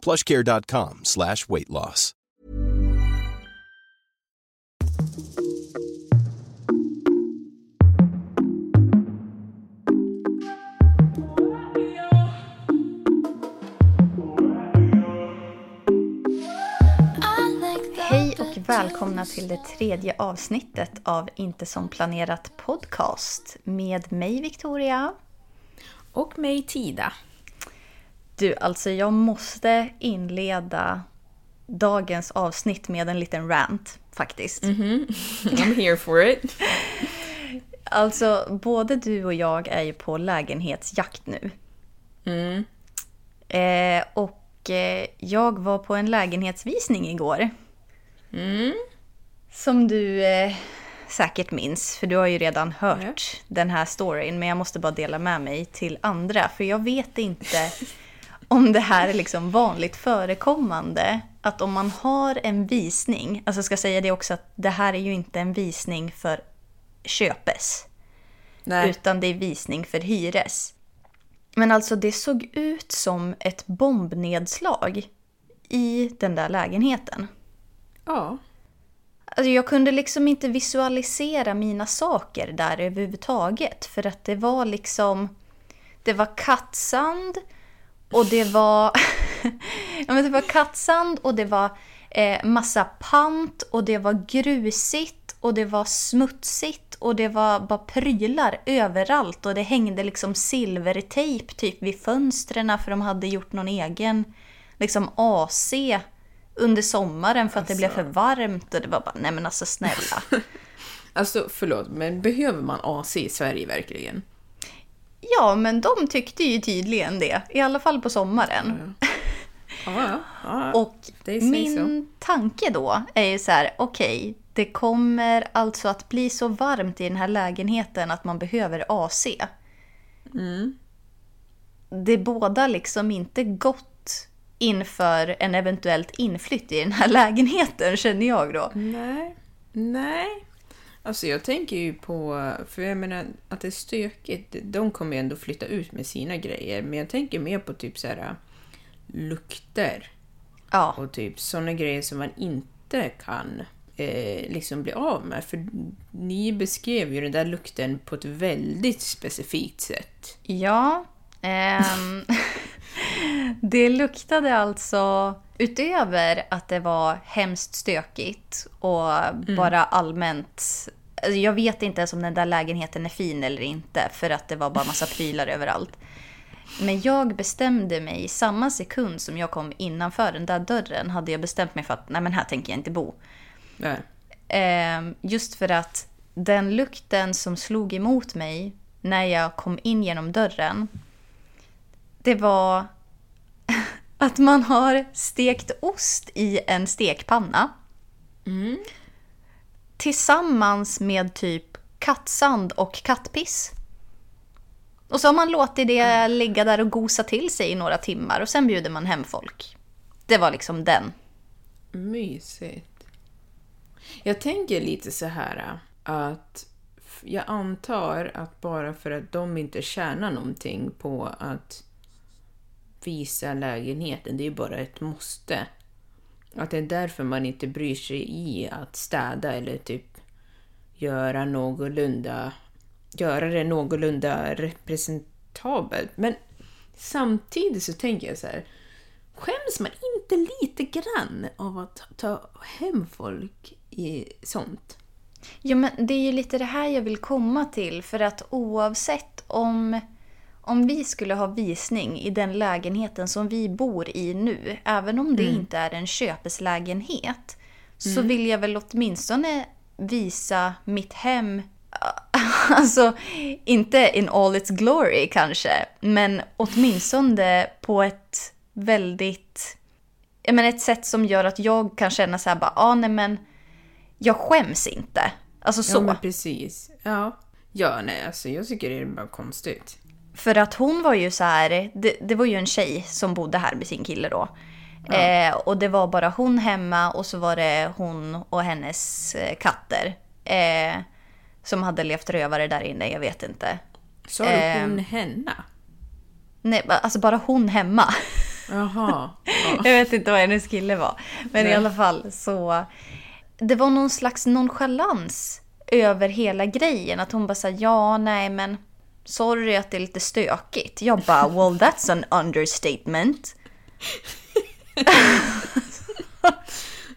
plushcare.com slash weight loss. Hej och välkomna till det tredje avsnittet av Inte som planerat podcast med mig Victoria. Och mig Tida. Du, alltså jag måste inleda dagens avsnitt med en liten rant faktiskt. I'm here for it. Alltså, både du och jag är ju på lägenhetsjakt nu. Mm. Eh, och eh, jag var på en lägenhetsvisning igår. Mm. Som du eh, säkert minns, för du har ju redan hört Ja. den här storyn. Men jag måste bara dela med mig till andra, för jag vet inte om det här är liksom vanligt förekommande. Att om man har en visning, alltså jag ska säga det också att det här är ju inte en visning för köpes. Nej. Utan det är visning för hyres. Men alltså det såg ut som ett bombnedslag i den där lägenheten. Ja. Alltså jag kunde liksom inte visualisera mina saker där överhuvudtaget. För att det var liksom... Det var kattsand och det var... ja, men det var kattsand och det var eh, massa pant och det var grusigt och det var smutsigt och det var bara prylar överallt och det hängde liksom silvertejp typ vid fönstren för de hade gjort någon egen liksom AC under sommaren för att det blev för varmt och det var bara nej men alltså snälla. Alltså förlåt, men behöver man AC i Sverige verkligen? Ja, men de tyckte ju tydligen det. I alla fall på sommaren. Ja, ja. ja. Och min tanke då är ju så här, okej, det kommer alltså att bli så varmt i den här lägenheten att man behöver AC. Mm. Det båda liksom inte gott inför en eventuellt inflytt i den här lägenheten, känner jag då. Nej. Nej. Alltså jag tänker ju på, för jag menar att det är stökigt, de kommer ju ändå flytta ut med sina grejer, men jag tänker mer på typ så här lukter Ja, och typ sådana grejer som man inte kan eh, liksom bli av med. För ni beskrev ju den där lukten på ett väldigt specifikt sätt. Ja. ehm, det luktade alltså, utöver att det var hemskt stökigt och bara allmänt... alltså Jag vet inte ens om den där lägenheten är fin eller inte för att det var bara massa prylar överallt. Men jag bestämde mig i samma sekund som jag kom innanför den där dörren hade jag bestämt mig för att nej men här tänker jag inte bo. Nej. Ehm, just för att den lukten som slog emot mig när jag kom in genom dörren, det var att man har stekt ost i en stekpanna. Tillsammans med typ kattsand och kattpiss. Och så har man låtit det ligga där och gosa till sig i några timmar och sen bjuder man hem folk. Det var liksom den. Mysigt. Jag tänker lite så här att jag antar att bara för att de inte tjänar någonting på att visa lägenheten, det är ju bara ett måste. Att det är därför man inte bryr sig i att städa eller typ göra någorlunda, göra det någorlunda representabelt. Men samtidigt så tänker jag så här, skäms man inte lite grann av att ta hem folk i sånt? Ja, men det är ju lite det här jag vill komma till. För att oavsett om, om vi skulle ha visning i den lägenheten som vi bor i nu, även om det inte är en köpeslägenhet, så vill jag väl åtminstone visa mitt hem Alltså, inte in all its glory kanske, men åtminstone på ett väldigt ja, men ett sätt som gör att jag kan känna så här bara, ah, nej men jag skäms inte. Alltså så. Ja, precis. Ja. Ja, nej, alltså jag tycker det är bara konstigt. För att hon var ju så här, det, det var ju en tjej som bodde här med sin kille då. Ja. Eh, och det var bara hon hemma och så var det hon och hennes eh, katter. Eh, som hade levt rövare där inne, jag vet inte. Sa du eh, hon henne? Nej, alltså bara hon hemma. Jaha. Ja. jag vet inte vad hennes kille var. Men nej. i alla fall så. Det var någon slags nonchalans över hela grejen. Att hon bara sa ja, nej men sorry att det är lite stökigt. Jag bara well that's an understatement.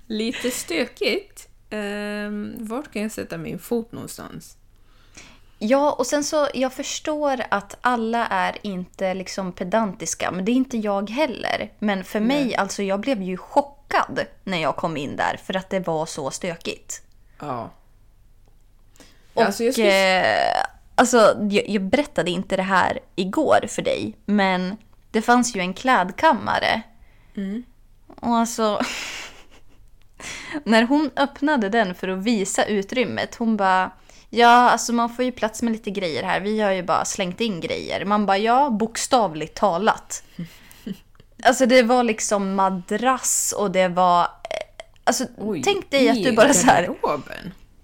lite stökigt? Um, vart kan jag sätta min fot någonstans? Ja, och sen så, jag förstår att alla är inte liksom pedantiska, men det är inte jag heller. Men för Nej. mig, alltså jag blev ju chockad när jag kom in där, för att det var så stökigt. Ja. Och, alltså, jag, skulle... eh, alltså, jag, jag berättade inte det här igår för dig, men det fanns ju en klädkammare. Mm. Och alltså... när hon öppnade den för att visa utrymmet, hon bara Ja, alltså man får ju plats med lite grejer här. Vi har ju bara slängt in grejer. Man bara, ja, bokstavligt talat. Alltså det var liksom madrass och det var... Eh, alltså Oj, tänk dig att du bara så här...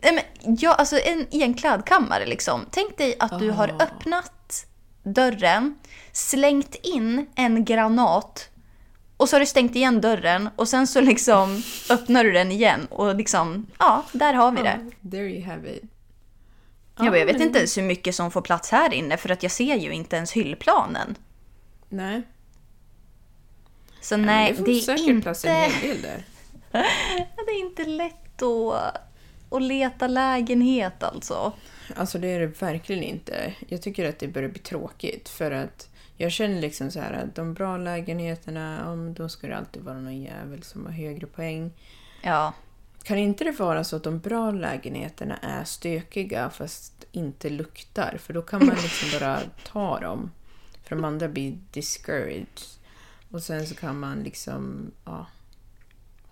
Nej, men, ja, alltså en, i en klädkammare liksom. Tänk dig att du har ah. öppnat dörren, slängt in en granat och så har du stängt igen dörren och sen så liksom öppnar du den igen och liksom, ja, där har vi det. Oh, there you have it. Ja, jag vet men... inte ens hur mycket som får plats här inne för att jag ser ju inte ens hyllplanen. Nej. Så nej, det, det är inte... del där. det är inte lätt att, att leta lägenhet alltså. Alltså det är det verkligen inte. Jag tycker att det börjar bli tråkigt för att jag känner liksom så här att de bra lägenheterna, då ska det alltid vara någon jävel som har högre poäng. Ja. Kan inte det vara så att de bra lägenheterna är stökiga fast inte luktar? För då kan man liksom bara ta dem. För de andra blir discouraged. Och sen så kan man liksom ja,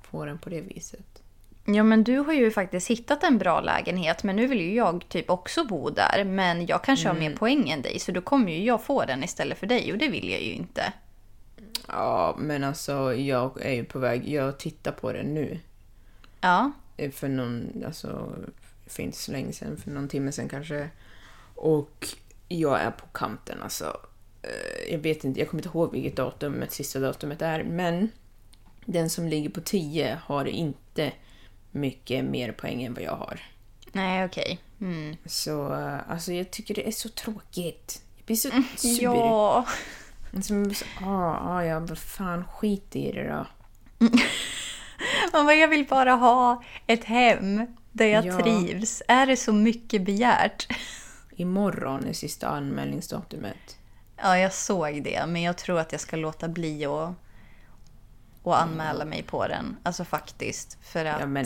få den på det viset. Ja men du har ju faktiskt hittat en bra lägenhet men nu vill ju jag typ också bo där. Men jag kanske mm. har mer mm. poäng än dig så då kommer ju jag få den istället för dig och det vill jag ju inte. Ja men alltså jag är ju på väg, jag tittar på den nu. Ja. Eh, för någon, alltså, så länge sedan, för någon timme sedan kanske. Och jag är på kanten alltså. Eh, jag vet inte, jag kommer inte ihåg vilket datum, sista datumet är, men den som ligger på 10 har inte mycket mer poäng än vad jag har. Nej, okej. Okay. Mm. Så eh, alltså jag tycker det är så tråkigt. Jag blir så mm, sur. Ja. Som, ah, ah, ja, vad fan, skit i det då. Man bara, jag vill bara ha ett hem där jag ja. trivs. Är det så mycket begärt? Imorgon är sista anmälningsdatumet. Ja, jag såg det. Men jag tror att jag ska låta bli att och anmäla mig på den. Alltså faktiskt. För att... Ja, men...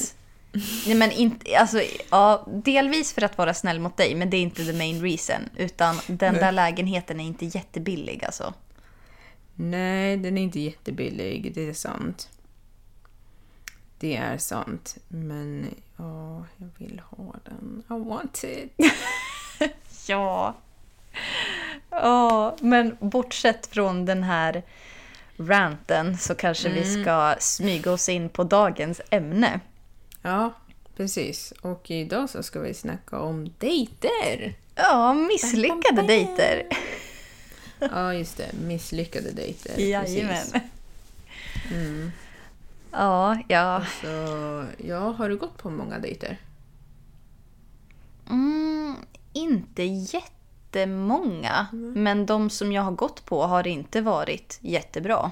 Nej, men inte, alltså, ja, delvis för att vara snäll mot dig, men det är inte the main reason. Utan den där lägenheten är inte jättebillig alltså. Nej, den är inte jättebillig, det är sant. Det är sant. Men ja, jag vill ha den. I want it. ja. Ja, men bortsett från den här ranten så kanske mm. vi ska smyga oss in på dagens ämne. Ja, precis. Och idag så ska vi snacka om dejter. Ja, misslyckade dejter. Ja, just det. Misslyckade dejter. Jajamän. Mm. Ja, ja. Alltså, ja, har du gått på många dejter? Mm, inte jättemånga. Mm. Men de som jag har gått på har inte varit jättebra.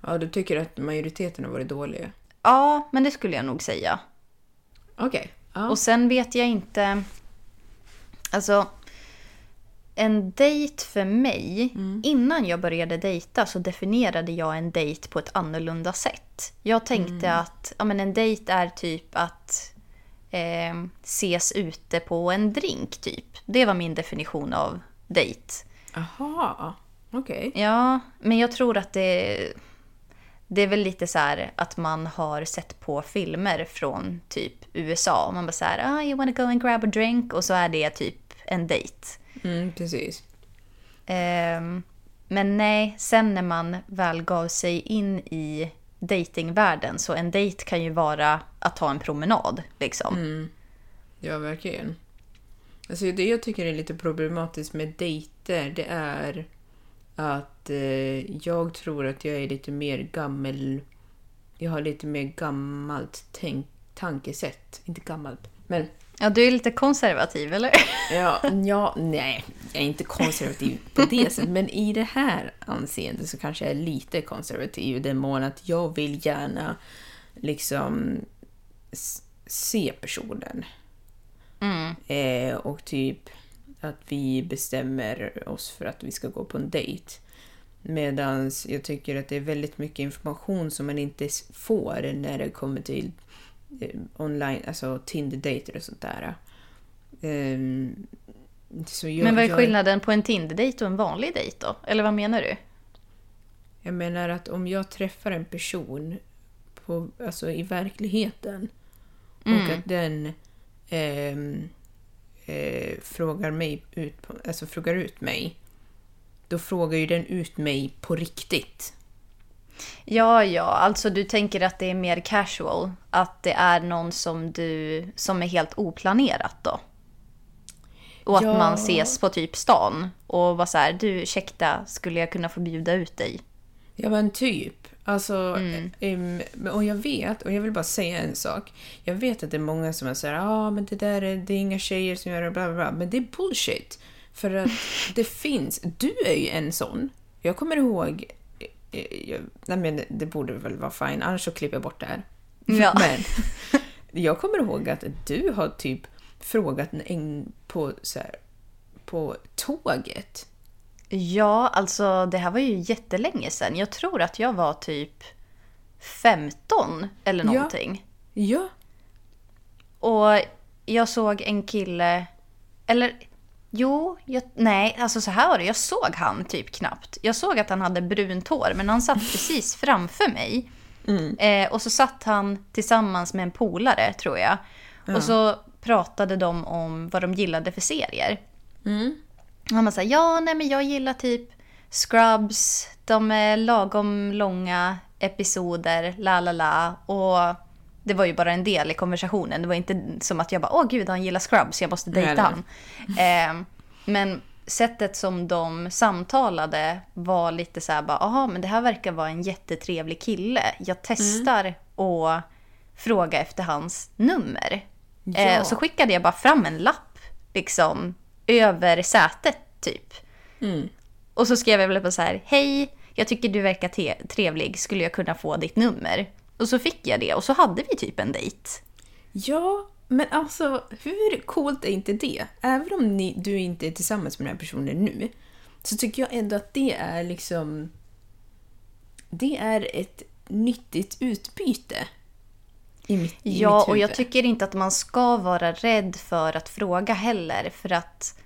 Ja, du tycker att majoriteten har varit dåliga? Ja, men det skulle jag nog säga. Okej. Okay. Ja. Och sen vet jag inte... Alltså, en dejt för mig, mm. innan jag började dejta så definierade jag en dejt på ett annorlunda sätt. Jag tänkte mm. att ja, men en dejt är typ att eh, ses ute på en drink typ. Det var min definition av dejt. Aha, okej. Okay. Ja, men jag tror att det... det är väl lite så här att man har sett på filmer från typ USA. Och man bara så här, ah, you wanna go and grab a drink? Och så är det typ en dejt. Mm, precis. Ehm, men nej, sen när man väl gav sig in i datingvärlden så en dejt kan ju vara att ta en promenad liksom. Ja, verkligen. Alltså det jag tycker är lite problematiskt med dejter, det är att eh, jag tror att jag är lite mer gammel... Jag har lite mer gammalt tänk, tankesätt. Inte gammalt, men... Ja, du är lite konservativ eller? Ja, ja, nej, jag är inte konservativ på det sättet, men i det här anseendet så kanske jag är lite konservativ i den mån att jag vill gärna liksom se personen. Eh, och typ att vi bestämmer oss för att vi ska gå på en dejt. Medan jag tycker att det är väldigt mycket information som man inte får när det kommer till eh, online, alltså Tinder-dejter och sånt där. Ehm, så jag, Men vad är jag- skillnaden på en Tinder-dejt och en vanlig dejt då? Eller vad menar du? Jag menar att om jag träffar en person på, alltså i verkligheten och att den ehm, eh, frågar, mig ut, på- alltså frågar ut mig, då frågar ju den ut mig på riktigt. Ja, ja, alltså du tänker att det är mer casual. Att det är någon som du, som är helt oplanerat då? Och att Ja. man ses på typ stan och var så här, du ursäkta, skulle jag kunna få bjuda ut dig? Ja men typ. Alltså, ehm, men- och jag vet, och jag vill bara säga en sak. Jag vet att det är många som är såhär, ja ah, men det där är, det är inga tjejer som gör det, bla bla bla. Men det är bullshit. För att det finns, du är ju en sån. Jag kommer ihåg, eh, eh, jag, nej men det borde väl vara fine, annars så klipper jag bort det här. Ja. Men jag kommer ihåg att du har typ frågat en på, så här, på tåget. Ja, alltså det här var ju jättelänge sedan. Jag tror att jag var typ 15 eller Ja. någonting. Ja. Och jag såg en kille, eller jo, jag, nej, alltså så här var det. Jag såg han typ knappt. Jag såg att han hade brunt hår, men han satt precis framför mig. Eh, och så satt han tillsammans med en polare, tror jag. Och så pratade de om vad de gillade för serier. Och han var såhär, ja nej men jag gillar typ Scrubs, de är lagom långa episoder, la la la. Och det var ju bara en del i konversationen. Det var inte som att jag bara, åh gud han gillar Scrubs, jag måste dejta han. Eh, men sättet som de samtalade var lite så här bara, aha men det här verkar vara en jättetrevlig kille. Jag testar och fråga efter hans nummer. Ja. Eh, och så skickade jag bara fram en lapp liksom över sätet typ. Mm. Och så skrev jag väl på så här, hej, jag tycker du verkar trevlig, skulle jag kunna få ditt nummer? Och så fick jag det och så hade vi typ en dejt. Ja, men alltså hur coolt är inte det? Även om ni, du inte är tillsammans med den här personen nu, så tycker jag ändå att det är liksom... Det är ett nyttigt utbyte. I mitt, i Ja, mitt och jag tycker inte att man ska vara rädd för att fråga heller. För att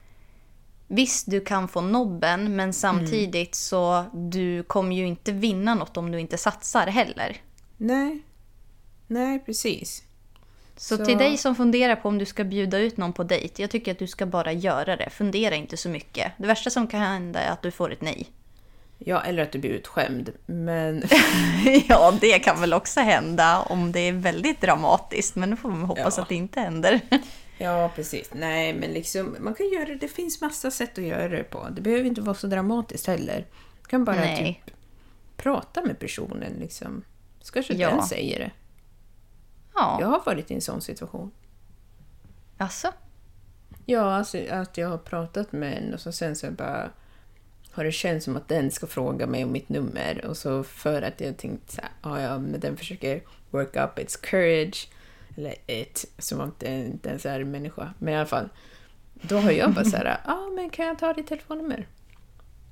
visst, du kan få nobben, men samtidigt så du kommer ju inte vinna något om du inte satsar heller. Nej. Nej, precis. Så, Så- till dig som funderar på om du ska bjuda ut någon på dejt, jag tycker att du ska bara göra det. Fundera inte så mycket. Det värsta som kan hända är att du får ett nej. Ja, eller att du blir utskämd. Men ja, det kan väl också hända om det är väldigt dramatiskt. Men nu får man hoppas Ja. att det inte händer. Ja, precis. Nej, men liksom, man kan göra det. Det finns massa sätt att göra det på. Det behöver inte vara så dramatiskt heller. Du kan bara Nej. typ prata med personen liksom. Kanske Ja. den säger det. Ja, Jag har varit i en sån situation. alltså. Ja, alltså att jag har pratat med en och så sen så bara har det känts som att den ska fråga mig om mitt nummer och så för att jag tänkte så här, "Ah, ja, men den försöker work up its courage eller it, som om det inte ens är en människa, men i alla fall. Då har jag bara så här, ja ah, men kan jag ta ditt telefonnummer?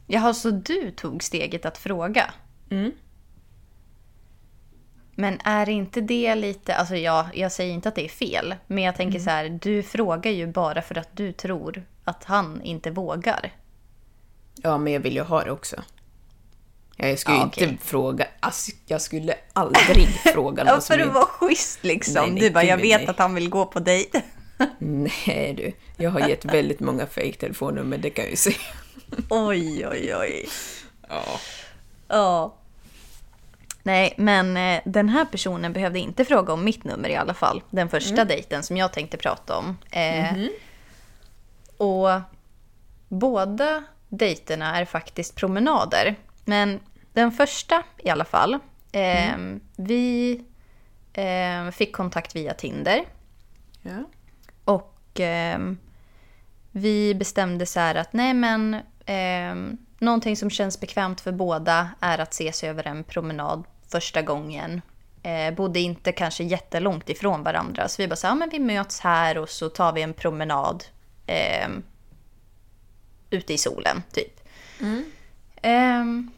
Jaha, så du tog steget att fråga? Mm. Men är inte det lite, alltså ja, jag säger inte att det är fel. Men jag tänker så här, du frågar ju bara för att du tror att han inte vågar. Ja, men jag vill ju ha det också. Ja, jag skulle Ja, inte okej. fråga. Alltså, jag skulle aldrig fråga någon Ja, för att vara schysst liksom. Nej, nej, du bara, jag vet nej. att han vill gå på dejt. Nej du, jag har gett väldigt många fake-telefonnummer, det kan jag ju säga. oj, oj, oj. Ja. Ja. Nej, men eh, den här personen behövde inte fråga om mitt nummer i alla fall. Den första dejten som jag tänkte prata om. Eh, Och båda dejterna är faktiskt promenader. Men den första i alla fall. Eh, Vi eh, fick kontakt via Tinder. Ja. Och ehm, vi bestämde så här att nej men ehm, någonting som känns bekvämt för båda är att ses över en promenad första gången. Eh, bodde inte kanske jättelångt ifrån varandra så vi bara så här, ja, men vi möts här och så tar vi en promenad ehm, ute i solen typ. Ehm,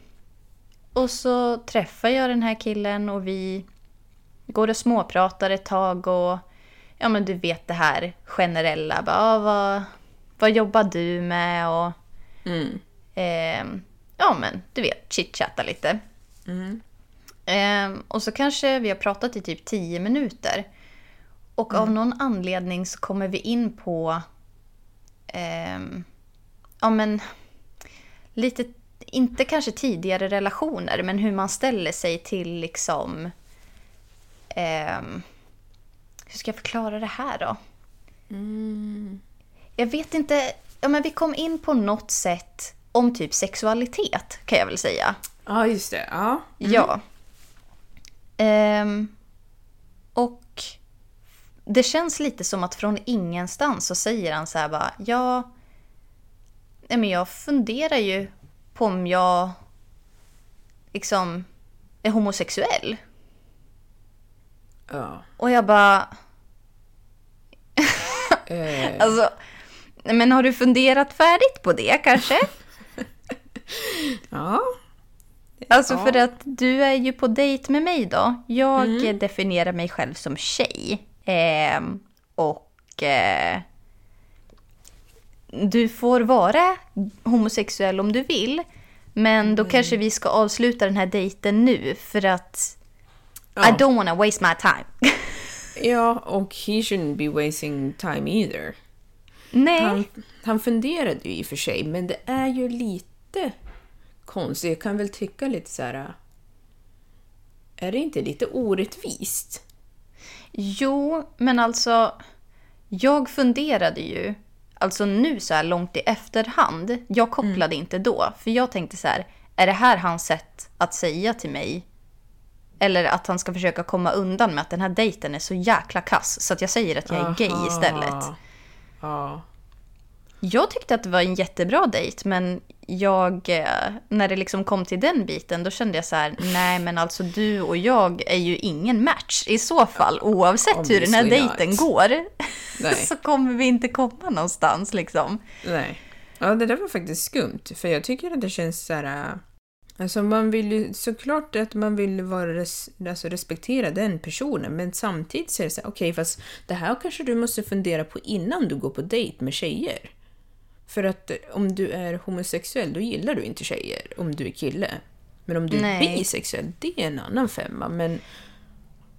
och så träffar jag den här killen och vi går och småpratar ett tag och ja men du vet det här generella. Bara, ah, vad, vad jobbar du med? Och Mm. ehm, ja men du vet chitchatta lite. Ehm, och så kanske vi har pratat i typ 10 minuter. Och av någon anledning så kommer vi in på ehm, ja men lite, inte kanske tidigare relationer, men hur man ställer sig till liksom ehm, hur ska jag förklara det här då? Jag vet inte. Ja, men vi kom in på något sätt om typ sexualitet, kan jag väl säga. Ja, just det. Ja. Ja. Ehm, och det känns lite som att från ingenstans så säger han så här bara, ja, nej men jag funderar ju på om jag liksom är homosexuell. Ja. Och jag bara, Eh, alltså, men har du funderat färdigt på det kanske? ja. Alltså Ja. för att du är ju på dejt med mig då. Jag eh, definierar mig själv som tjej. Ehm, och eh, du får vara homosexuell om du vill. Men då kanske vi ska avsluta den här dejten nu för att I Ja. don't wanna waste my time. ja, och he shouldn't be wasting time either. Nej. Han, han funderade ju i och för sig, men det är ju lite konstigt. Jag kan väl tycka lite så här... äh, Är det inte lite orättvist? Jo, men alltså jag funderade ju, alltså nu så här långt i efterhand, jag kopplade inte då, för jag tänkte så här, är det här hans sätt att säga till mig? Eller att han ska försöka komma undan med att den här dejten är så jäkla kass, så att jag säger att jag är gay Aha. istället. Ja. Jag tyckte att det var en jättebra dejt, men jag, eh, när det liksom kom till den biten, då kände jag så här, nej men alltså du och jag är ju ingen match i så fall, oavsett hur den här dejten not. går. Så kommer vi inte komma någonstans liksom. Nej. Ja, det där var faktiskt skumt. För jag tycker att det känns så här... äh, Alltså man vill ju såklart att man vill vara res, alltså respektera den personen men samtidigt så är det så här, okej fast det här kanske du måste fundera på innan du går på dejt med tjejer. För att om du är homosexuell då gillar du inte tjejer om du är kille. Men om du är Nej. bisexuell, det är en annan femma. Men...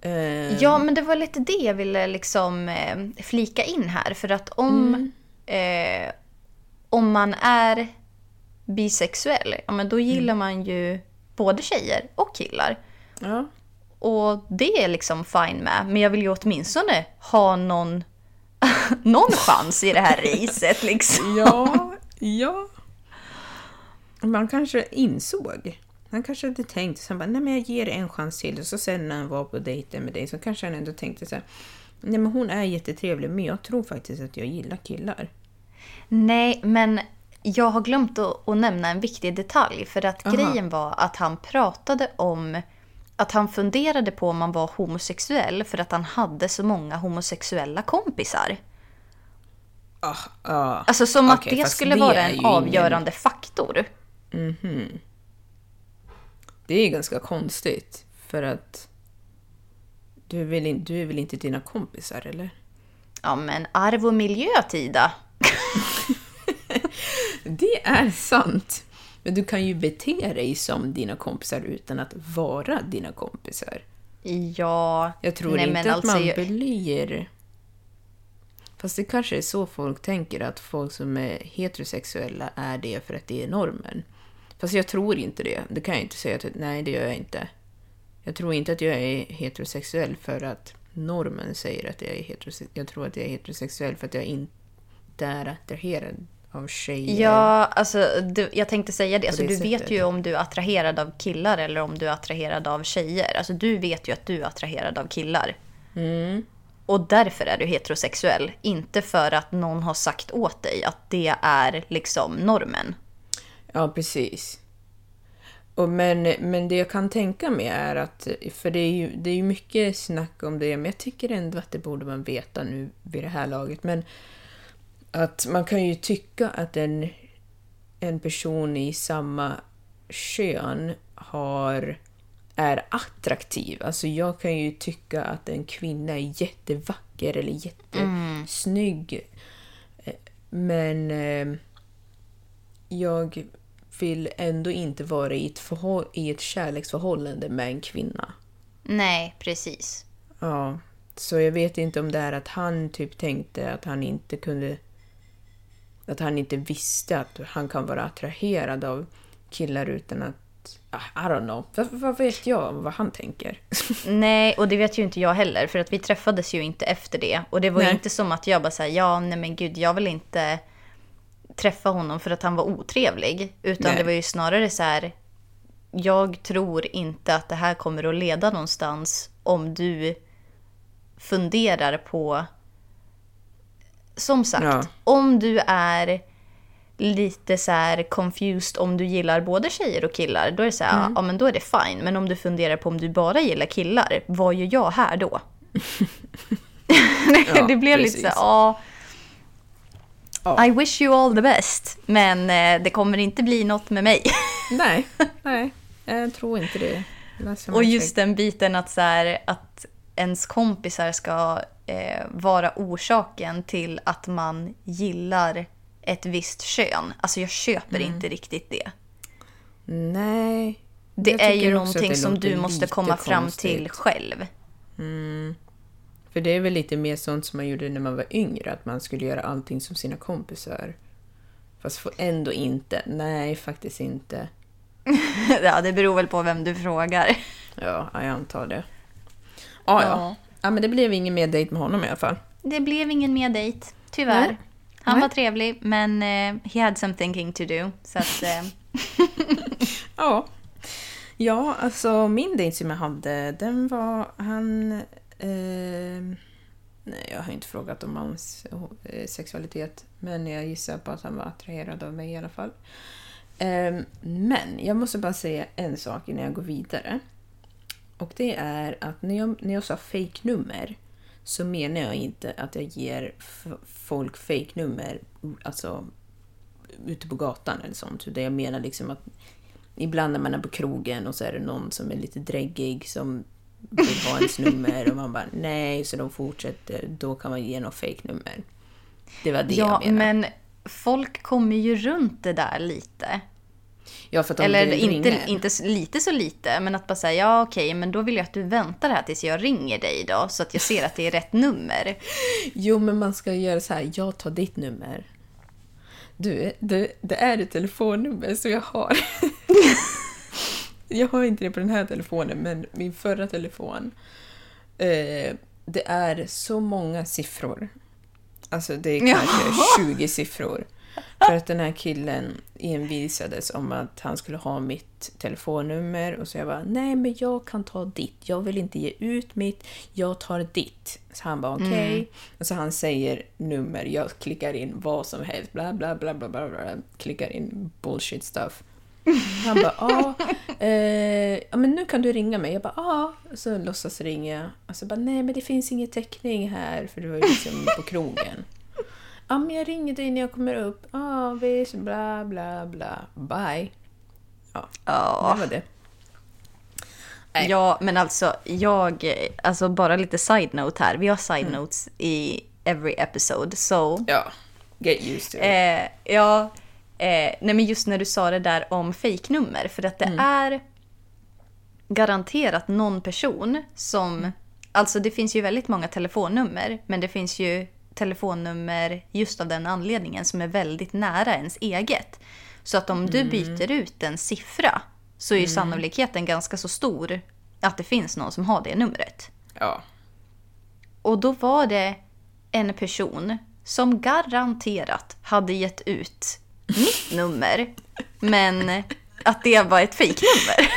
eh, Ja, men det var lite det jag ville liksom eh, flika in här. För att om, eh, om man är bisexuell, ja, men då gillar man ju både tjejer och killar. Ja. Och det är liksom fine med. Men jag vill ju åtminstone ha någon, någon chans i det här racet liksom. Ja, ja. Man kanske insåg. Han kanske hade tänkt så han bara, nej men jag ger det en chans till. Och så sen när han var på dejten med dig så kanske han ändå tänkte så här, nej men hon är jättetrevlig men jag tror faktiskt att jag gillar killar. Nej, men jag har glömt att, att nämna en viktig detalj. För att Aha. grejen var att han pratade om att han funderade på om han var homosexuell för att han hade så många homosexuella kompisar. Ah, ah. Alltså som att det skulle det vara en avgörande faktor. Det är ganska konstigt för att du, vill in, du väl inte dina kompisar eller? Ja, men arv och miljö, Tida. Det är sant. Men du kan ju bete dig som dina kompisar utan att vara dina kompisar. Ja, Jag tror nej, inte att alltså, man jag- blir... Fast det kanske är så folk tänker, att folk som är heterosexuella är det för att det är normen. Fast jag tror inte det. Det kan jag inte säga att nej, det gör jag inte. Jag tror inte att jag är heterosexuell för att normen säger att jag är heterosexuell. Jag tror att jag är heterosexuell för att jag inte är attraherad av tjejer. Ja, alltså du, jag tänkte säga det. Alltså, det du vet ju om du är attraherad av killar eller om du är attraherad av tjejer. Alltså du vet ju att du är attraherad av killar. Mm. Och därför är du heterosexuell. Inte för att någon har sagt åt dig att det är liksom normen. Ja, precis. Och men, men det jag kan tänka mig är att, för det är, ju, det är mycket snack om det, men jag tycker ändå att det borde man veta nu vid det här laget. Men att man kan ju tycka att en, en person i samma kön har, är attraktiv. Alltså jag kan ju tycka att en kvinna är jättevacker eller jättesnygg. Eh, Men eh, jag vill ändå inte vara i ett, förhåll- i ett kärleksförhållande med en kvinna. Nej, precis. Ja, så jag vet inte om det är att han typ tänkte att han inte kunde... Att han inte visste att han kan vara attraherad av killar utan att... I don't know. Vad, vad vet jag vad han tänker? Nej, och det vet ju inte jag heller. För att vi träffades ju inte efter det. Och det var ju Nej. inte som att jag bara säger ja, nej men gud, jag vill inte träffa honom för att han var otrevlig. Utan Nej. det var ju snarare så här, jag tror inte att det här kommer att leda någonstans om du funderar på... Som sagt, Ja. om du är lite så här confused om du gillar både tjejer och killar, då är det så här, Mm. ja men då är det fine. Men om du funderar på om du bara gillar killar, vad gör jag här då? Ja, det blev lite precis. så här, ja. I wish you all the best, men eh, det kommer inte bli något med mig. Nej, nej. Jag tror inte det. Och just den biten att, så här, att ens kompisar ska eh, vara orsaken till att man gillar ett visst kön. Alltså jag köper Mm. inte riktigt det. Nej. Det är ju någonting som du måste komma fram konstigt. till själv. För det är väl lite mer sånt som man gjorde när man var yngre, att man skulle göra allting som sina kompisar. Fast ändå inte. Nej, faktiskt inte. ja, det beror väl på vem du frågar. Ja, jag antar det. Ah, ja, Ja. men det blev ingen mer dejt med honom i alla fall. Det blev ingen mer dejt, tyvärr. Nej. Han Nej. var trevlig, men eh, he had some thinking to do. Så att, eh, Ja. Ja, alltså min dejt som jag hade, den var... Han... Eh, nej, jag har inte frågat om hans eh, sexualitet. Men jag gissar på att han var attraherad av mig i alla fall. Eh, men jag måste bara säga en sak innan jag går vidare. Och det är att när jag, när jag sa fake-nummer så menar jag inte att jag ger folk fake-nummer alltså, ute på gatan eller sånt. Utan jag menar liksom att ibland när man är på krogen och så är det någon som är lite dräggig som vill ha ens nummer och man bara nej, så de fortsätter. Då kan man ge något fake-nummer. Det var det ja, jag menade. men folk kommer ju runt det där lite. Ja, för att de Eller inte, inte lite så lite, men att bara säga ja okej, men då vill jag att du väntar här tills jag ringer dig då, så att jag ser att det är rätt nummer. Jo, men man ska göra så här. Jag tar ditt nummer. Du, det, det är ett telefonnummer som jag har. jag har inte det på den här telefonen, men min förra telefon. Eh, det är så många siffror. Alltså det är kanske 20 siffror. För att den här killen envisades om att han skulle ha mitt telefonnummer och så jag bara nej men jag kan ta ditt, jag vill inte ge ut mitt, jag tar ditt. Så han bara okej. Och så han säger nummer, jag klickar in vad som helst, bla bla bla bla bla, bla klickar in bullshit stuff. Han bara ja, eh, ja men nu kan du ringa mig. Jag bara ja, och så låtsas ringa. Och så bara nej men det finns ingen täckning här för det var ju liksom på krogen. Ja, men jag ringer dig när jag kommer upp. Ja, visst, bla, bla, bla. Bye. Ja, Ja. det var det. Nej. Ja, men alltså jag, alltså bara lite side-note här. Vi har side-notes i every episode, so Ja, get used to it. Eh, ja, Eh, nej men just när du sa det där om fejknummer. För att det är garanterat någon person som... Alltså det finns ju väldigt många telefonnummer. Men det finns ju telefonnummer just av den anledningen som är väldigt nära ens eget. Så att om du byter ut en siffra så är ju sannolikheten ganska så stor att det finns någon som har det numret. Ja. Och då var det en person som garanterat hade gett ut mitt nummer, men att det var ett fejknummer.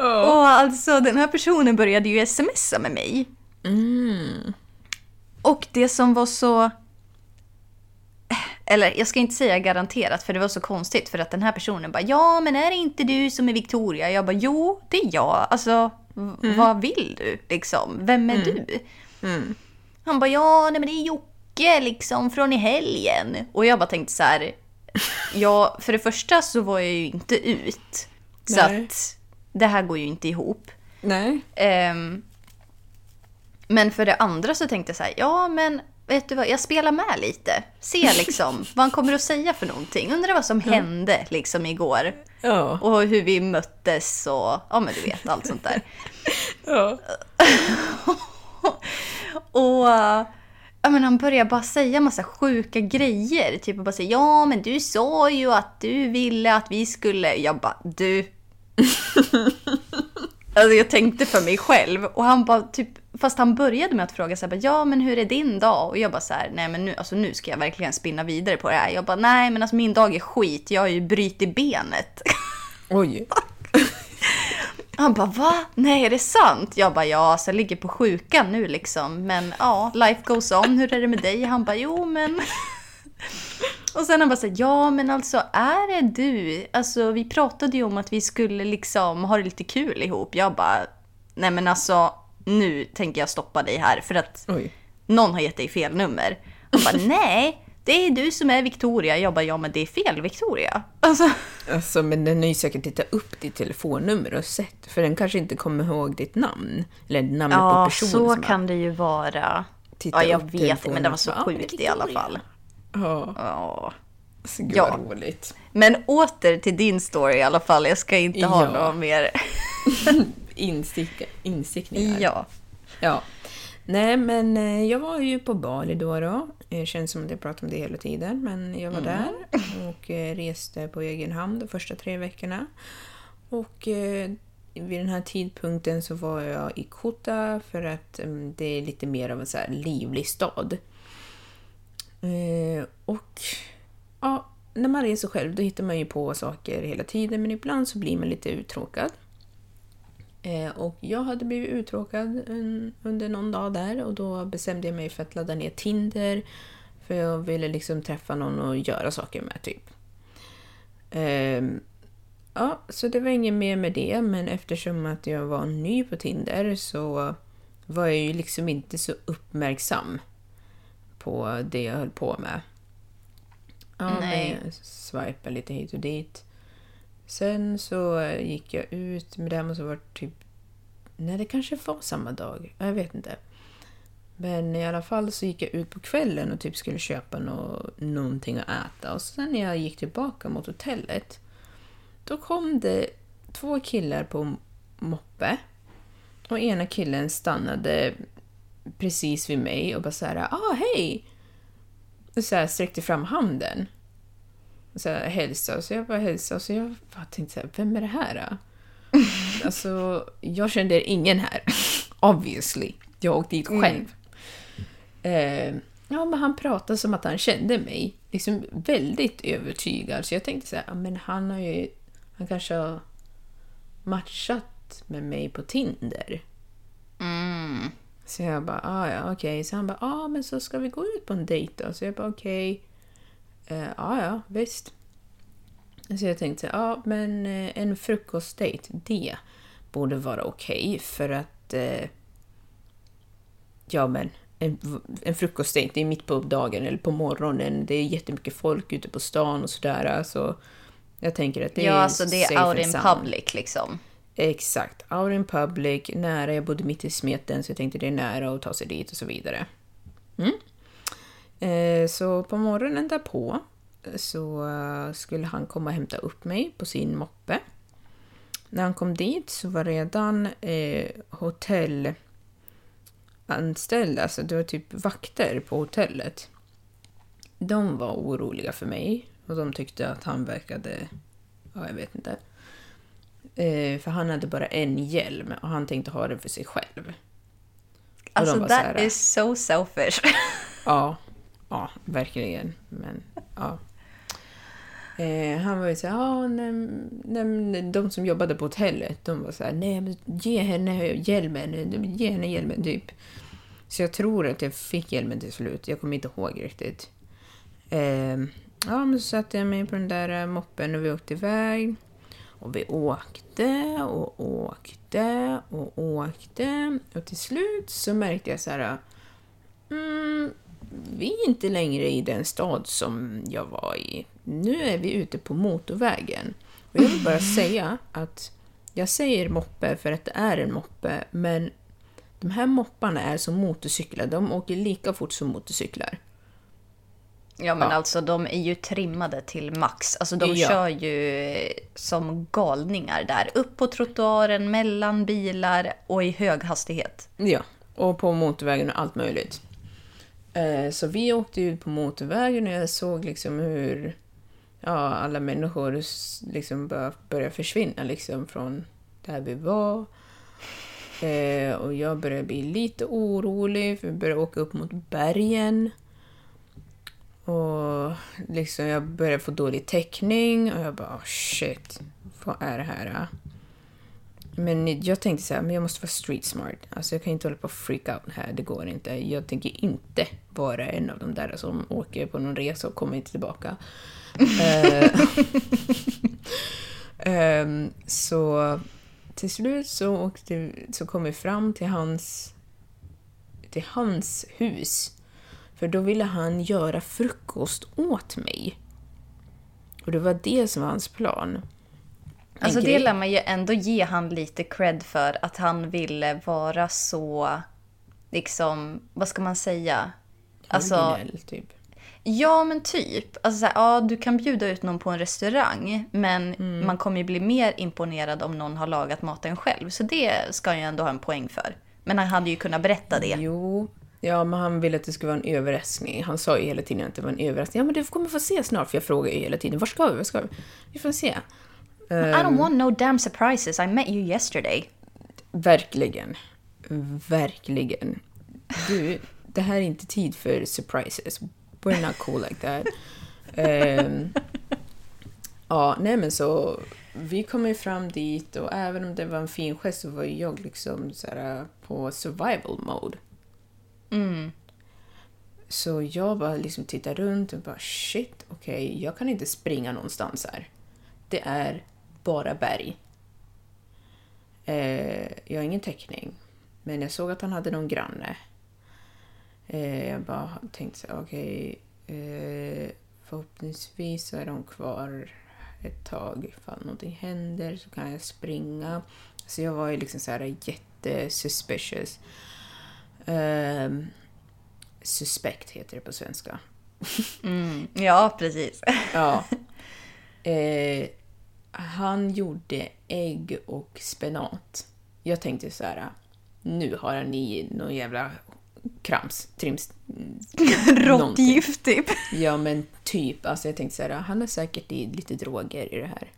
Och alltså den här personen började ju smsa med mig. Och det som var så... Eller jag ska inte säga garanterat för det var så konstigt för att den här personen bara ja men är det inte du som är Victoria? Jag bara jo det är jag. Alltså v- vad vill du liksom? Vem är du? Han bara ja nej men det är Jocke liksom från i helgen. Och jag bara tänkte så här. Ja för det första så var jag ju inte ut. Så Nej. att det här går ju inte ihop. Nej. Ehm, men för det andra så tänkte jag så här, ja men vet du vad, jag spelar med lite. Se liksom vad han kommer att säga för någonting. Undrar vad som hände liksom igår. Ja. Och hur vi möttes och ja men du vet allt sånt där. Ja. Och ja, men han börjar bara säga massa sjuka grejer. Typ bara säga ja men du sa ju att du ville att vi skulle. Jag bara du. alltså jag tänkte för mig själv. Och han bara typ, fast han började med att fråga så här, ja men hur är din dag? Och jag bara så här, nej men nu, alltså, nu ska jag verkligen spinna vidare på det här. Jag bara nej men alltså min dag är skit, jag har ju brutit benet. Oj. Han bara va? Nej är det sant? Jag bara ja, så jag ligger på sjukan nu liksom. Men ja, life goes on. Hur är det med dig? Han bara jo men. Och sen han bara så här, ja men alltså är det du? Alltså vi pratade ju om att vi skulle liksom ha det lite kul ihop. Jag bara nej men alltså nu tänker jag stoppa dig här för att Oj. någon har gett dig fel nummer. Han bara nej, det är du som är Victoria. Jag bara ja men det är fel Victoria. Alltså. Alltså, men den har ju säkert tittat upp ditt telefonnummer och sett, för den kanske inte kommer ihåg ditt namn. Eller namnet på Ja, personen så som kan det ju vara. Ja, jag vet det, men det var så. Ja, sjukt i alla fall. Ja, Ja. gud Ja. vad roligt. Men åter till din story i alla fall. Jag ska inte ha Ja. några mer. Instick, instickningar. Ja. Ja. Nej, men eh, jag var ju på Bali då. då. Det känns som att jag pratar om det hela tiden, men jag var där och eh, reste på egen hand de första tre veckorna. Och eh, vid den här tidpunkten så var jag i Kota för att mm, det är lite mer av en så livlig stad. Eh, och ja, när man reser själv då hittar man ju på saker hela tiden, men ibland så blir man lite uttråkad. Eh, och jag hade blivit uttråkad under någon dag där och då bestämde jag mig för att ladda ner Tinder. För jag ville liksom träffa någon och göra saker med, typ. Ehm, ja, så det var inget mer med det, men eftersom att jag var ny på Tinder så var jag ju liksom inte så uppmärksam på det jag höll på med. Ja, Nej. men swipade lite hit och dit. Sen så gick jag ut, men det här måste ha varit typ... Nej, det kanske var samma dag. Jag vet inte. Men i alla fall så gick jag ut på kvällen och typ skulle köpa nå någonting att äta. Och sen när jag gick tillbaka mot hotellet, då kom det två killar på moppe. Och ena killen stannade precis vid mig och bara så här, ah hej! Och så här sträckte fram handen. Och så här, hälsa. Så jag bara hälsa. Så jag bara tänkte så här, vem är det här? då? alltså, jag kände ingen här. Obviously. Jag åkte dit själv. Eh, ja, men han pratade som att han kände mig. Liksom väldigt övertygad. Så jag tänkte så här, ja, men han har ju... Han kanske har matchat med mig på Tinder. Mm. Så jag bara, ah, ja okej. Så han bara, ah, men så ska vi gå ut på en dejt då? Så jag bara, okej. Eh, ah, ja, visst. Så jag tänkte, ja ah, men eh, en frukostdejt, det borde vara okej för att... Eh, ja men, en, en frukostdejt, det är mitt på dagen eller på morgonen. Det är jättemycket folk ute på stan och sådär. Så jag tänker att det Ja, är alltså det är out in sound. public liksom. Exakt. Out in public, nära. Jag bodde mitt i smeten så jag tänkte det är nära att ta sig dit och så vidare. Mm. Eh, så på morgonen därpå så eh, skulle han komma och hämta upp mig på sin moppe. När han kom dit så var redan eh, hotellanställda, alltså det var typ vakter på hotellet. De var oroliga för mig och de tyckte att han verkade, ja jag vet inte. Eh, för han hade bara en hjälm och han tänkte ha den för sig själv. Och Alltså that här, is so selfish. Ja, ja, verkligen. Men, ja. Eh, han var ju såhär, ja, nej, nej, de som jobbade på hotellet, de var såhär, nej men ge henne hjälmen, ge henne hjälmen, typ. Så jag tror att jag fick hjälmen till slut, jag kommer inte ihåg riktigt. Eh, ja, men så satte jag mig på den där moppen och vi åkte iväg. Och vi åkte och åkte och åkte. Och till slut så märkte jag så här, mm, vi är inte längre i den stad som jag var i. Nu är vi ute på motorvägen. Och jag vill bara säga att jag säger moppe för att det är en moppe, men de här mopparna är som motorcyklar. De åker lika fort som motorcyklar. Ja men Ja. alltså de är ju trimmade till max. Alltså de Ja. kör ju som galningar där. Upp på trottoaren, mellan bilar och i hög hastighet. Ja, och på motorvägen och allt möjligt. Eh, Så vi åkte ut på motorvägen och jag såg liksom hur ja, alla människor liksom bör- började försvinna liksom från där vi var. Eh, Och jag började bli lite orolig för vi började åka upp mot bergen. Och liksom jag började få dålig täckning och jag bara oh, shit, vad är det här? ah?" Men jag tänkte så här, men jag måste vara street smart. Alltså jag kan inte hålla på och freak out här, det går inte. Jag tänker inte vara en av de där som åker på någon resa och kommer inte tillbaka. Ehm, så till slut så, åkte, så kom vi fram till hans, till hans hus. För då ville han göra frukost åt mig. Och det var det som var hans plan. Alltså det lär man ju ändå ge han lite cred för. Att han ville vara så, liksom, vad ska man säga? Alltså, Originell, typ. ja men typ. Alltså så här, ja du kan bjuda ut någon på en restaurang. Men Mm. man kommer ju bli mer imponerad om någon har lagat maten själv. Så det ska jag ändå ha en poäng för. Men han hade ju kunnat berätta det. Jo, ja, men han ville att det skulle vara en överraskning. Han sa ju hela tiden att det var en överraskning. Ja, men du kommer få se snart, för jag frågar ju hela tiden. Var ska vi? Var ska vi? Vi får se. I Ehm. don't want no damn surprises. I met you yesterday. Verkligen. Verkligen. Du, det här är inte tid för surprises. We're not cool like that. Ehm, ja, nej men så... Vi kom ju fram dit och även om det var en fin gest så var jag liksom så här, på survival mode. Mm. Så jag bara liksom tittar runt och bara shit, okej, jag kan inte springa någonstans här. Det är bara berg. Eh, jag har ingen täckning. Men jag såg att han hade någon granne. Eh, jag bara tänkte så här, okej, eh, förhoppningsvis så är de kvar ett tag. Ifall någonting händer så kan jag springa. Så jag var ju liksom så här jättesuspicious. Ehm, suspekt heter det på svenska. Mm. Ja, precis. Ja. Eh, han gjorde ägg och spenat. Jag tänkte så här, nu har han i någon jävla krams, trims... Råttgift typ. Ja men typ, alltså jag tänkte så här, han har säkert i lite droger i det här.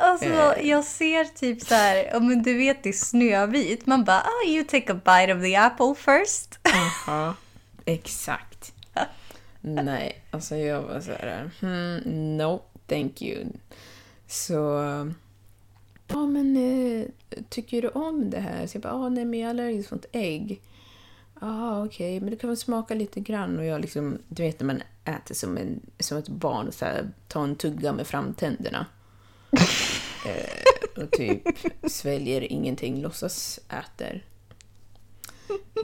Alltså, Eh. jag ser typ så här, men du vet i Snövit, man bara oh, you take a bite of the apple first. Aha, exakt. Nej, alltså jag var så här, hmm, no, thank you. Så, ja men eh, tycker du om det här? Så jag bara, ah, nej men jag är allergisk mot ägg. Ja, okej, men det kan väl smaka lite grann. Och jag liksom, du vet när man äter som, en, som ett barn, så här, tar en tugga med framtänderna eh, och typ sväljer ingenting, låtsas äter.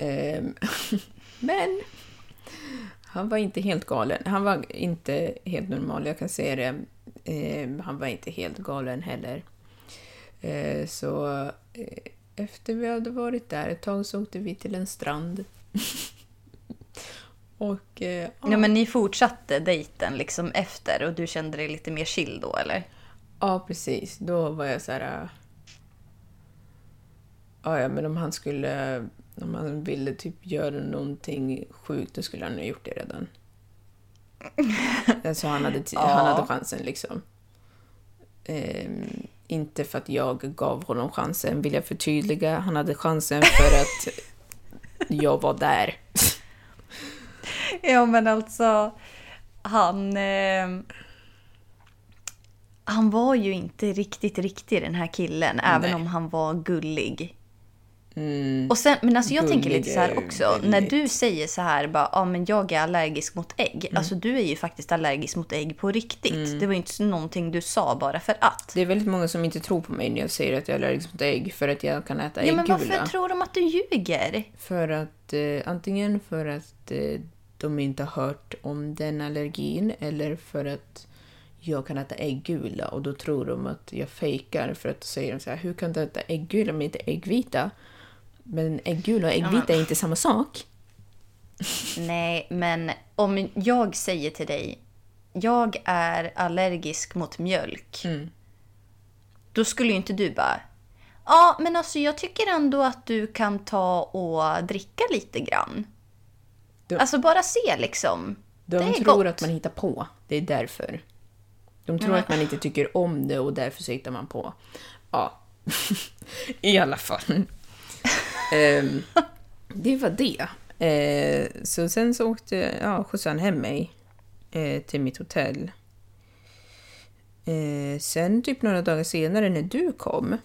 Eh, men han var inte helt galen. Han var inte helt normal, jag kan säga det. Eh, han var inte helt galen heller. Eh, så eh, efter vi hade varit där ett tag så åkte vi till en strand. Och eh, Ja, men ni fortsatte dejten liksom efter och du kände dig lite mer chill då, eller? Ja, precis. Då var jag så här... äh, Ja, ja, men om han skulle... Om han ville typ göra någonting sjukt, då skulle han ha gjort det redan. alltså han hade, ti- han hade chansen liksom. Ehm, inte för att jag gav honom chansen, vill jag förtydliga. Han hade chansen för att jag var där. Ja, men alltså han... Eh, han var ju inte riktigt riktig den här killen, även Nej. om han var gullig. Mm, Och sen, men alltså jag tänker lite så här är också, väldigt- när du säger så här bara, ja men jag är allergisk mot ägg. Mm. Alltså du är ju faktiskt allergisk mot ägg på riktigt. Det var ju inte någonting du sa bara för att. det är väldigt många som inte tror på mig när jag säger att jag är allergisk mot ägg för att jag kan äta Ja men äggula. varför tror de att du ljuger? För att eh, antingen för att eh, de inte har hört om den allergin eller för att jag kan äta äggula och då tror de att jag fejkar för att då säger de så här, hur kan du äta äggula men inte äggvita? Men äggula och äggvita är inte samma sak. Nej, men om jag säger till dig, jag är allergisk mot mjölk. Mm. Då skulle ju inte du bara, ja men alltså jag tycker ändå att du kan ta och dricka lite grann. Då- Alltså bara se liksom. De det är tror gott. att man hittar på. Det är därför. De tror att man inte tycker om det och därför så hittar man på. Ja, i alla fall. Ehm, det var det. Eh, så sen så åkte ja, skjutsade han hem mig eh, till mitt hotell. Eh, sen typ några dagar senare när du kom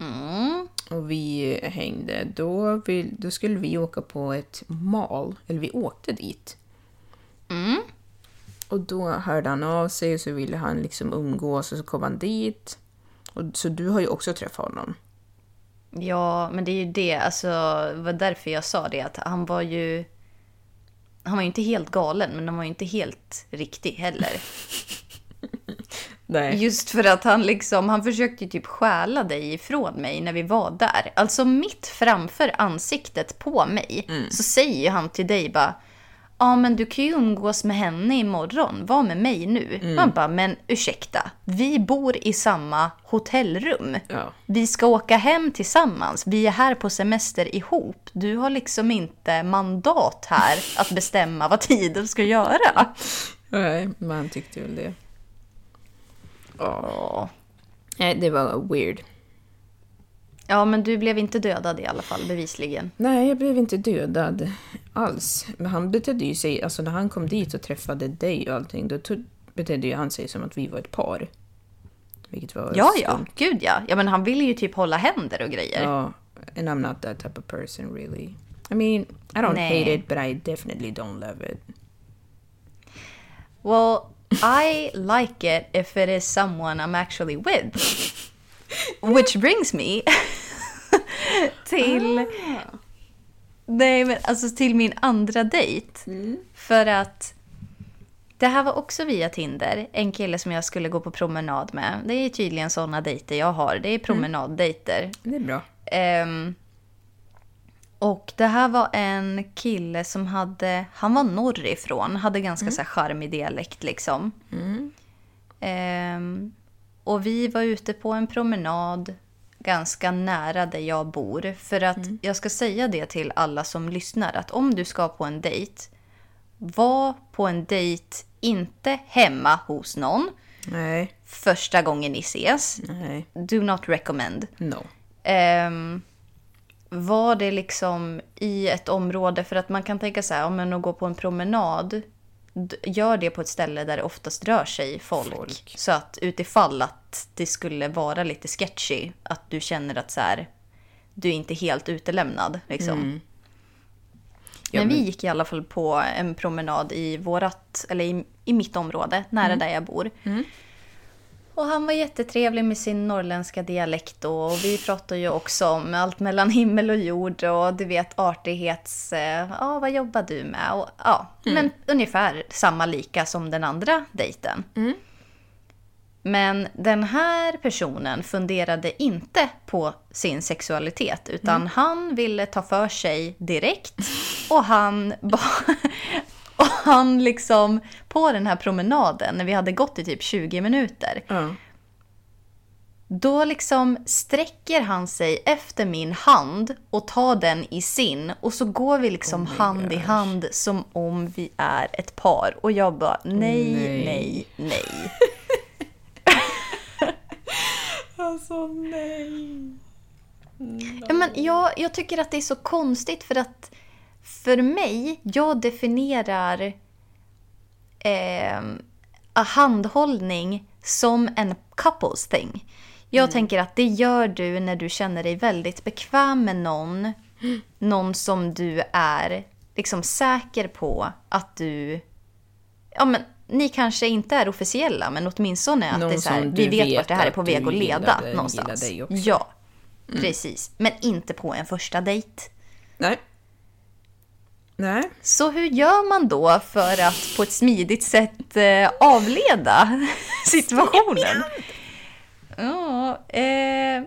Mm. och vi hängde, då, vill, då skulle vi åka på ett mall, eller vi åkte dit. Mm. Och då hörde han av sig och så ville han liksom umgås och så kom han dit. Och, så du har ju också träffat honom. Ja, men det är ju det. Alltså, det var därför jag sa det. Att han var ju... Han var ju inte helt galen, men han var ju inte helt riktig heller. Nej. Just för att han liksom, han försökte typ stjäla dig ifrån mig när vi var där. Alltså mitt framför ansiktet på mig så säger han till dig bara Ja men du kan ju umgås med henne imorgon, var med mig nu. Man bara, men ursäkta, vi bor i samma hotellrum. Ja. Vi ska åka hem tillsammans, vi är här på semester ihop. Du har liksom inte mandat här att bestämma vad tiden ska göra. Nej, men han tyckte väl det. Ja. Nej, det var weird. Ja, men du blev inte dödad i alla fall, bevisligen. Nej, jag blev inte dödad alls. Men han betedde ju sig, alltså när han kom dit och träffade dig och allting, då betedde ju han sig som att vi var ett par. Vilket var Ja, ja. skumt. Gud ja. Ja, men han ville ju typ hålla händer och grejer. Ja, and I'm not that type of person really. I mean, I don't Nej. hate it, but I definitely don't love it. Well, I like it if it is someone I'm actually with. Which brings me till... Nej, men alltså till min andra dejt. För att det här var också via Tinder. En kille som jag skulle gå på promenad med. Det är tydligen sådana dejter jag har. Det är promenaddejter. Det är bra. Ehm, och det här var en kille som hade, han var norrifrån, hade ganska så här charmig dialekt liksom. Ehm, och vi var ute på en promenad ganska nära där jag bor. För att jag ska säga det till alla som lyssnar att om du ska på en dejt, var på en dejt inte hemma hos någon Nej, första gången ni ses. nej, Do not recommend. no. Ehm, var det liksom i ett område, för att man kan tänka så här, om man gå på en promenad, gör det på ett ställe där det oftast rör sig folk. Folk. Så att utifall att det skulle vara lite sketchy, att du känner att så här, du är inte helt utelämnad. Liksom. Ja, men vi men- gick i alla fall på en promenad i vårat, eller i, i mitt område, nära där jag bor. Och han var jättetrevlig med sin norrländska dialekt och vi pratade ju också om allt mellan himmel och jord och du vet artighets... eh, Ja, vad jobbar du med? Och, ja, men ungefär samma lika som den andra dejten. Men den här personen funderade inte på sin sexualitet utan han ville ta för sig direkt Och han bara... Och han liksom, på den här promenaden, när vi hade gått i typ 20 minuter, Ja. då liksom sträcker han sig efter min hand och tar den i sin. Och så går vi liksom Oh hand i gosh. hand som om vi är ett par. Och jag bara, nej, Nej. nej, nej. Alltså nej. Ja, men jag, jag tycker att det är så konstigt för att för mig, jag definierar eh, handhållning som en couples thing. Jag tänker att det gör du när du känner dig väldigt bekväm med någon. Någon som du är liksom säker på att du... Ja, men ni kanske inte är officiella, men åtminstone att Någon det är så här, vi vet vet vart det här är på väg att leda gillar dig- någonstans. också. Ja, precis. Men inte på en första dejt. Nej. Nej. Så hur gör man då för att på ett smidigt sätt eh, avleda situationen? Ja, eh,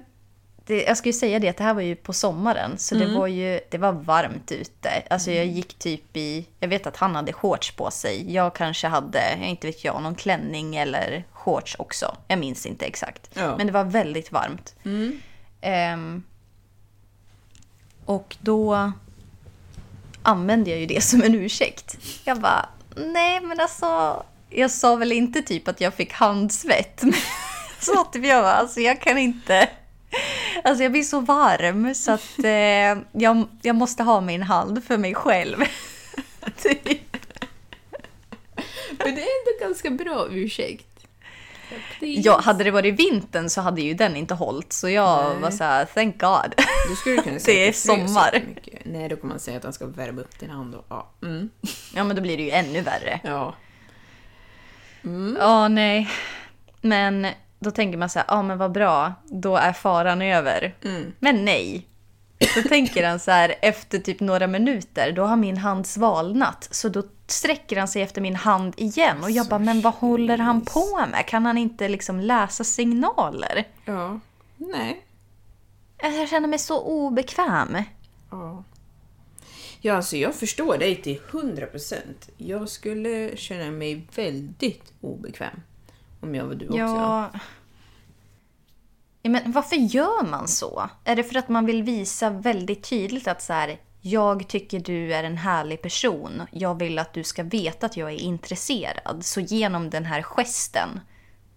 det, jag ju säga det att det här var ju på sommaren så det var ju det var varmt ute. Alltså jag gick typ i, jag vet att han hade shorts på sig. Jag kanske hade, jag inte vet jag, någon klänning eller shorts också. Jag minns inte exakt. Ja. Men det var väldigt varmt. Ehm, och då använde jag ju det som en ursäkt. Jag bara, nej men alltså, jag sa väl inte typ att jag fick handsvett. Så typ jag bara, alltså jag kan inte. Alltså jag blir så varm så att eh, jag, jag måste ha min hand för mig själv. typ. Men det är ändå ganska bra ursäkt. Ja, hade det varit vintern så hade ju den inte hållit. Så jag Nej. var så här, thank God. Då skulle du kunna säga Det är sommar. Nej, då kommer man säga att han ska värma upp din hand. Och, ja. Mm. Ja, men då blir det ju ännu värre. ja. Ja, nej. Men då tänker man så här, ja men vad bra, då är faran över. Mm. Men nej. Då tänker han så här, efter typ några minuter, då har min hand svalnat. Så då sträcker han sig efter min hand igen. Och jag bara, men vad håller han på med? Kan han inte liksom läsa signaler? Ja. Nej. Jag känner mig så obekväm. Ja. Ja, alltså jag förstår dig till 100%. Jag skulle känna mig väldigt obekväm om jag var du också. Ja. ja. Men varför gör man så? Är det för att man vill visa väldigt tydligt att så här, jag tycker du är en härlig person. Jag vill att du ska veta att jag är intresserad. Så genom den här gesten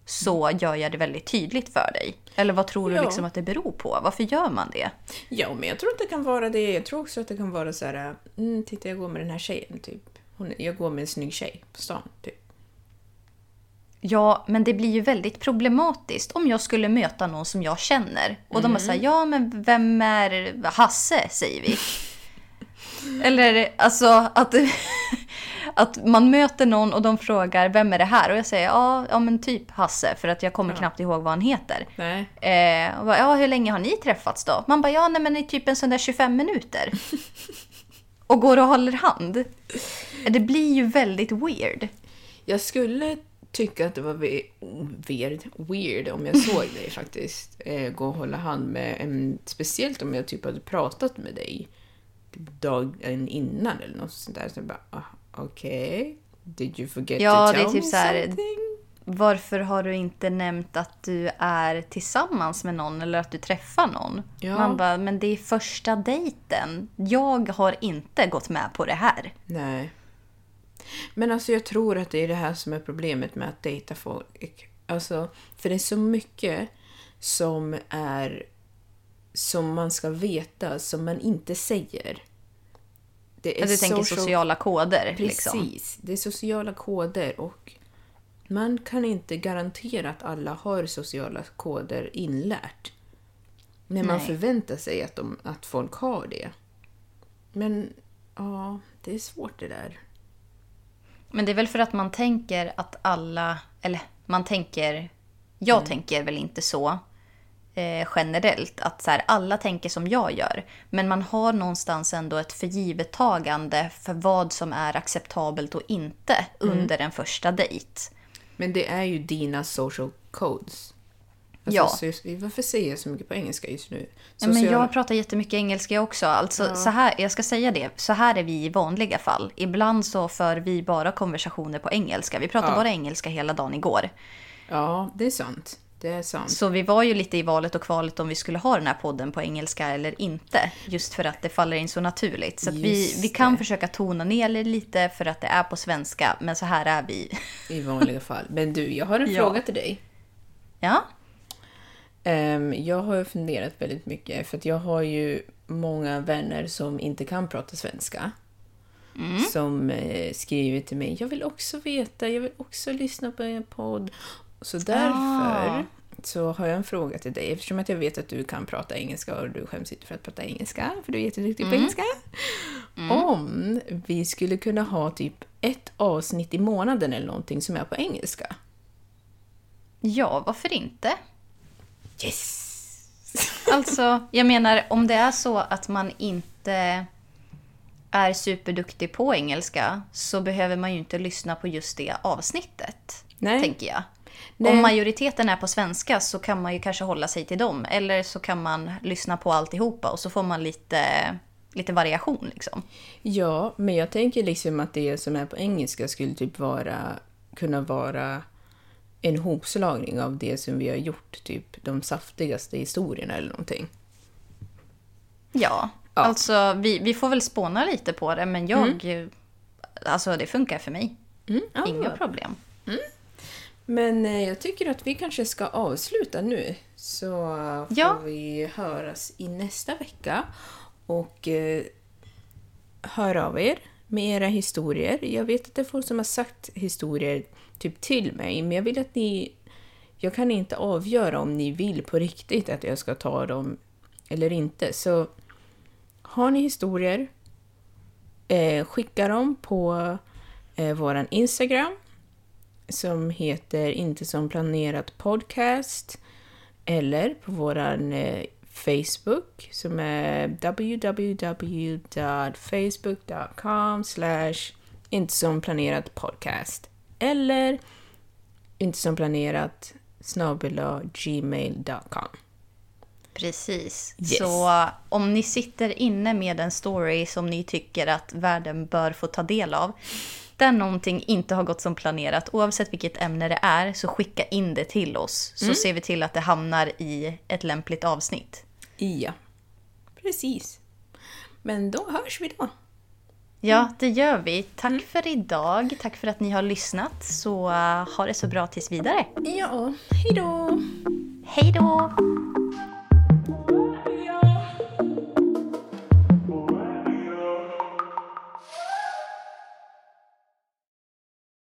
så gör jag det väldigt tydligt för dig. Eller vad tror du Ja. liksom att det beror på? Varför gör man det? Ja, men jag tror att det kan vara det. Jag tror också att det kan vara så här, mm, titta jag går med den här tjejen, typ. Hon, jag går med en snygg tjej på stan, typ. Ja, men det blir ju väldigt problematiskt om jag skulle möta någon som jag känner. Och de bara säger ja men vem är Hasse, säger vi. Eller alltså att, att man möter någon och de frågar vem är det här? Och jag säger ja, ja men typ Hasse, för att jag kommer knappt ihåg vad han heter. Nej. Eh, och bara, ja, hur länge har ni träffats då? Man bara, ja nej men i typ en sån där 25 minuter. och går och håller hand. Det blir ju väldigt weird. Jag skulle tycka att det var ve- weird, weird om jag såg dig faktiskt eh, gå och hålla hand med en, speciellt om jag typ hade pratat med dig dagen innan eller något sånt där. Så jag bara, ah, okej, did you forget Ja, to det tell är typ me så här- something? Varför har du inte nämnt att du är tillsammans med någon eller att du träffar någon? Ja. Man bara, men det är första dejten. Jag har inte gått med på det här. Nej. Men alltså jag tror att det är det här som är problemet med att dejta folk. Alltså, för det är så mycket som är som man ska veta, som man inte säger. Det Att du tänker social- sociala koder. Precis. Liksom. Det är sociala koder och man kan inte garantera att alla har sociala koder inlärt. Men man Nej. förväntar sig att, de, att folk har det. Men ja, det är svårt det där. Men det är väl för att man tänker att alla, eller man tänker, jag Mm. tänker väl inte så eh, generellt, att så här, alla tänker som jag gör. Men man har någonstans ändå ett förgivettagande för vad som är acceptabelt och inte Mm. under en första dejt. Men det är ju dina social codes. Alltså, Ja. så- varför säger jag så mycket på engelska just nu? Ja, men jag pratar jättemycket engelska också. Alltså, så här, jag ska säga det, så här är vi i vanliga fall. Ibland så för vi bara konversationer på engelska. Vi pratade Ja. bara engelska hela dagen igår. Ja, det är sant. Det är sant. Så vi var ju lite i valet och kvalet om vi skulle ha den här podden på engelska eller inte. Just för att det faller in så naturligt. Så vi, vi kan det. försöka tona ner det lite för att det är på svenska. Men så här är vi. I vanliga fall. Men du, jag har en Ja. fråga till dig. Ja, Ehm, jag har ju funderat väldigt mycket, för att jag har ju många vänner som inte kan prata svenska. Mm. Som eh, skriver till mig, jag vill också veta, jag vill också lyssna på en podd. Så därför Ah. så har jag en fråga till dig, eftersom att jag vet att du kan prata engelska och du skäms inte för att prata engelska, för du är jätteduktig Mm. på engelska. Om vi skulle kunna ha typ ett avsnitt i månaden eller någonting som är på engelska. ja varför inte? Yes! Alltså, jag menar om det är så att man inte är superduktig på engelska så behöver man ju inte lyssna på just det avsnittet. Nej. Tänker jag. Nej. Om majoriteten är på svenska så kan man ju kanske hålla sig till dem. Eller så kan man lyssna på alltihopa och så får man lite, lite variation liksom. Ja, men jag tänker liksom att det som är på engelska skulle typ vara, kunna vara en hopslagning av det som vi har gjort, typ de saftigaste historierna eller någonting. Ja, Ja. alltså vi, vi får väl spåna lite på det men jag... Alltså det funkar för mig. Mm, ja. Inga problem. Men eh, jag tycker att vi kanske ska avsluta nu, så får Ja. vi höras i nästa vecka. Och eh, hör av er med era historier. Jag vet att det är folk som har sagt historier typ till mig, men jag vill att ni... Jag kan inte avgöra om ni vill på riktigt att jag ska ta dem eller inte. Så har ni historier, eh, skicka dem på eh, våran Instagram som heter Inte som planerat podcast eller på våran eh, Facebook som är www.facebook.com slash inte som planerat podcast eller inte som planerat gmail.com. Precis. Yes. Så om ni sitter inne med en story som ni tycker att världen bör få ta del av, där någonting inte har gått som planerat, oavsett vilket ämne det är, så skicka in det till oss. Så ser vi till att det hamnar i ett lämpligt avsnitt. Ja, precis. Men då hörs vi då. Ja, det gör vi. Tack för idag. Tack för att ni har lyssnat. Så uh, ha det så bra tills vidare. Ja, hejdå! Hej då!